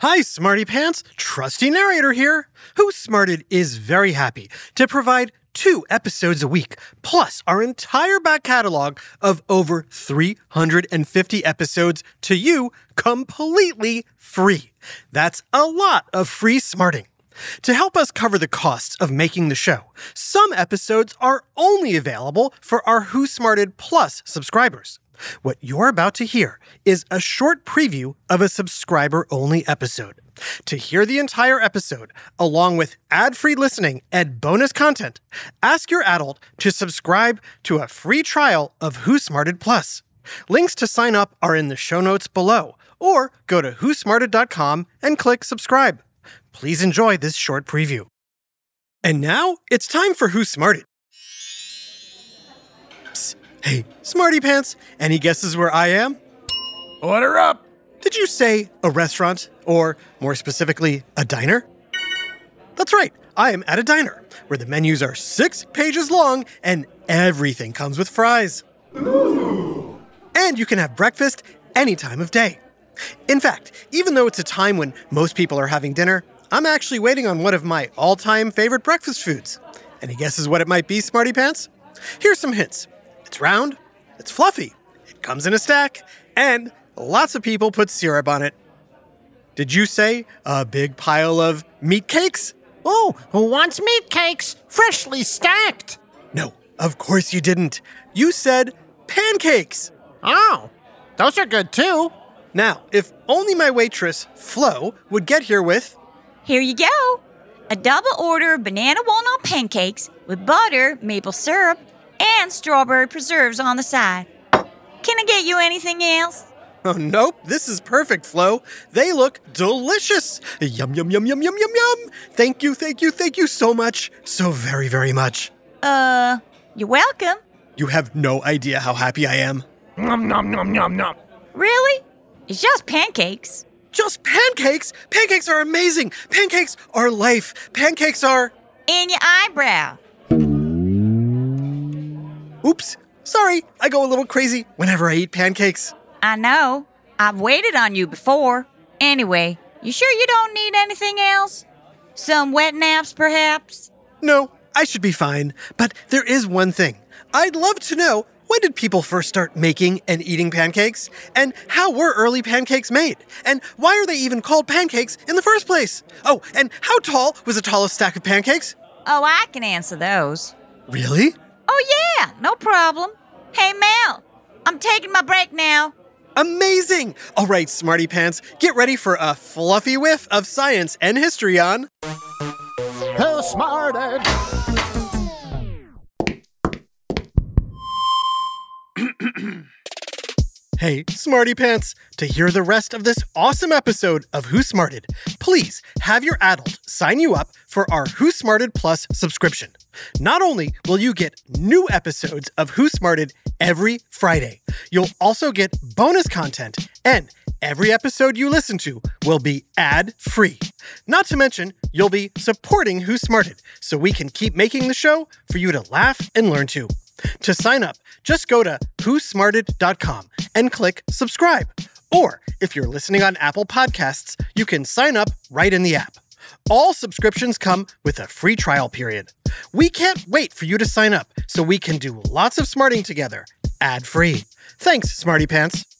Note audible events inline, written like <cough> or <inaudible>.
Hi, Smarty Pants. Trusty narrator here. Who Smarted is very happy to provide two episodes a week, plus our entire back catalog of over 350 episodes to you completely free. That's a lot of free smarting. To help us cover the costs of making the show, some episodes are only available for our Who Smarted Plus subscribers. What you're about to hear is a short preview of a subscriber only episode. To hear the entire episode, along with ad free listening and bonus content, ask your adult to subscribe to a free trial of Who Smarted Plus. Links to sign up are in the show notes below, or go to whosmarted.com and click subscribe. Please enjoy this short preview. And now it's time for Who Smarted. Hey, Smarty Pants, any guesses where I am? Order up! Did you say a restaurant, or more specifically, a diner? That's right, I am at a diner where the menus are six pages long and everything comes with fries. Ooh. And you can have breakfast any time of day. In fact, even though it's a time when most people are having dinner, I'm actually waiting on one of my all time favorite breakfast foods. Any guesses what it might be, Smarty Pants? Here's some hints it's round, it's fluffy, it comes in a stack, and lots of people put syrup on it. Did you say a big pile of meat cakes? Oh, who wants meat cakes? Freshly stacked. No, of course you didn't. You said pancakes. Oh, those are good too. Now, if only my waitress, Flo, would get here with. Here you go. A double order of banana walnut pancakes with butter, maple syrup, and strawberry preserves on the side. Can I get you anything else? Oh, nope. This is perfect, Flo. They look delicious. Yum, yum, yum, yum, yum, yum, yum. Thank you, thank you, thank you so much. So very, very much. Uh, you're welcome. You have no idea how happy I am. Nom nom nom nom nom. Really? It's just pancakes. Just pancakes? Pancakes are amazing. Pancakes are life. Pancakes are. In your eyebrow. Oops. Sorry, I go a little crazy whenever I eat pancakes. I know. I've waited on you before. Anyway, you sure you don't need anything else? Some wet naps, perhaps? No, I should be fine. But there is one thing. I'd love to know when did people first start making and eating pancakes? And how were early pancakes made? And why are they even called pancakes in the first place? Oh, and how tall was the tallest stack of pancakes? Oh, I can answer those. Really? Oh, yeah, no problem. Hey, Mel, I'm taking my break now. Amazing! All right, Smarty Pants, get ready for a fluffy whiff of science and history on. Who smarted? <coughs> Hey, Smarty Pants, to hear the rest of this awesome episode of Who Smarted, please have your adult sign you up for our Who Smarted Plus subscription. Not only will you get new episodes of Who Smarted every Friday, you'll also get bonus content, and every episode you listen to will be ad free. Not to mention, you'll be supporting Who Smarted so we can keep making the show for you to laugh and learn to. To sign up, just go to whosmarted.com and click subscribe. Or if you're listening on Apple Podcasts, you can sign up right in the app. All subscriptions come with a free trial period. We can't wait for you to sign up so we can do lots of smarting together, ad free. Thanks, Smarty Pants.